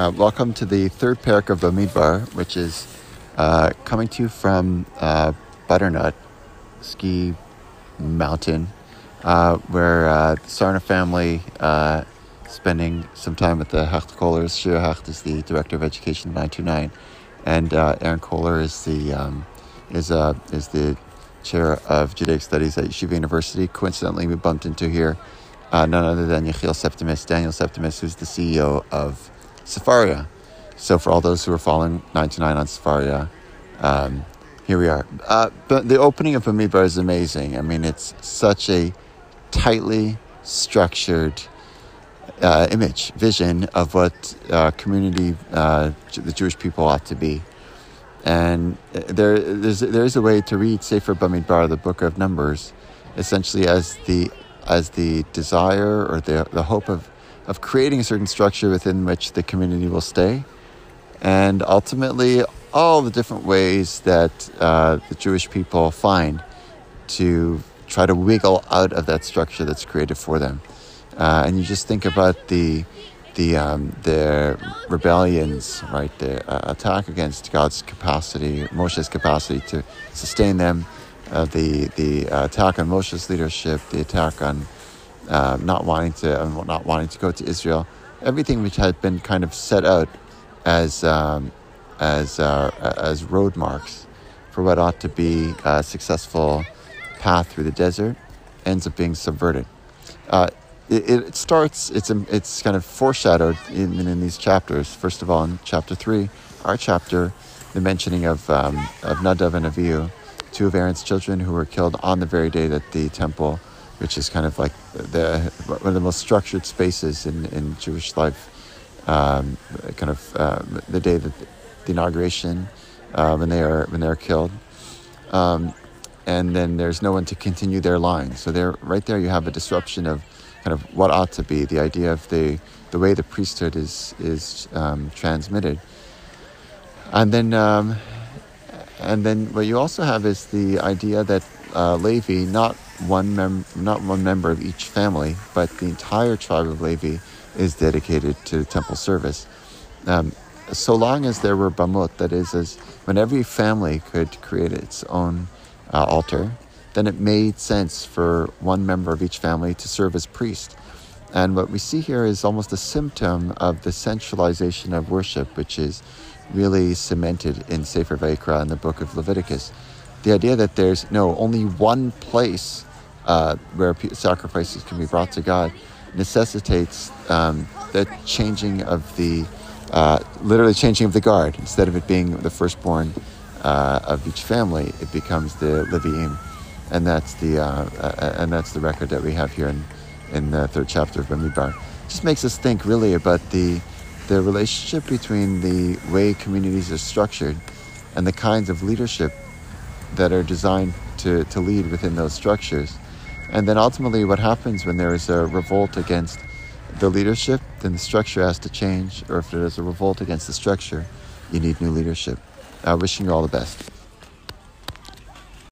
Uh, welcome to the third perek of Bamidbar, which is uh, coming to you from uh, Butternut Ski Mountain, uh, where uh, the Sarna family uh, spending some time with the Hecht Kollers. Shira Hecht is the director of education of 929, and Aaron Koller is the um, is uh, is the chair of Judaic Studies at Yeshiva University. Coincidentally, we bumped into here none other than Yechiel Septimus, Daniel Septimus, who's the CEO of Sefaria. So for all those who are following 929 on Sefaria, um, here we are. Uh, but the opening of Bamidbar is amazing. I mean, it's such a tightly structured uh, image, vision of what uh, community uh, the Jewish people ought to be. And there, there's, there is a way to read Sefer Bamidbar, the book of Numbers, essentially as the as the desire or the, the hope of, of creating a certain structure within which the community will stay. And ultimately, all the different ways that uh, the Jewish people find to try to wiggle out of that structure that's created for them. Uh, and you just think about the the um, the rebellions, right? The uh, attack against God's capacity, Moshe's capacity to sustain them, uh, the the uh, attack on Moshe's leadership, the attack on uh, not wanting to not wanting to go to Israel, everything which had been kind of set out as um, as uh, as road marks for what ought to be a successful path through the desert ends up being subverted. Uh, it, it, starts. It's it's kind of foreshadowed in, in these chapters. First of all, in chapter three, our chapter, the mentioning of um, of Nadav and Avihu two of Aaron's children who were killed on the very day that the temple, which is kind of like the one of the most structured spaces in, in Jewish life, um, kind of uh, the day that the inauguration uh, when they are when they are killed. Um, and then there's no one to continue their line. So there, right there, you have a disruption of kind of what ought to be the idea of the the way the priesthood is is um, transmitted. And then um, and then what you also have is the idea that uh, Levi, not one mem- not one member of each family, but the entire tribe of Levi, is dedicated to temple service. Um, so long as there were bamot, that is, as when every family could create its own uh, altar, then it made sense for one member of each family to serve as priest. And what we see here is almost a symptom of the centralization of worship, which is really cemented in Sefer Vayikra in the book of Leviticus. The idea that there's no only one place uh, where sacrifices can be brought to God necessitates um, the changing of the uh, literally changing of the guard. Instead of it being the firstborn uh, of each family, it becomes the Leviim, and that's the uh, and that's the record that we have here in in the third chapter of Bamidbar. Just makes us think really about the the relationship between the way communities are structured and the kinds of leadership that are designed to, to lead within those structures. And then ultimately, what happens when there is a revolt against the leadership, then the structure has to change. Or if there is a revolt against the structure, you need new leadership. Uh, wishing you all the best.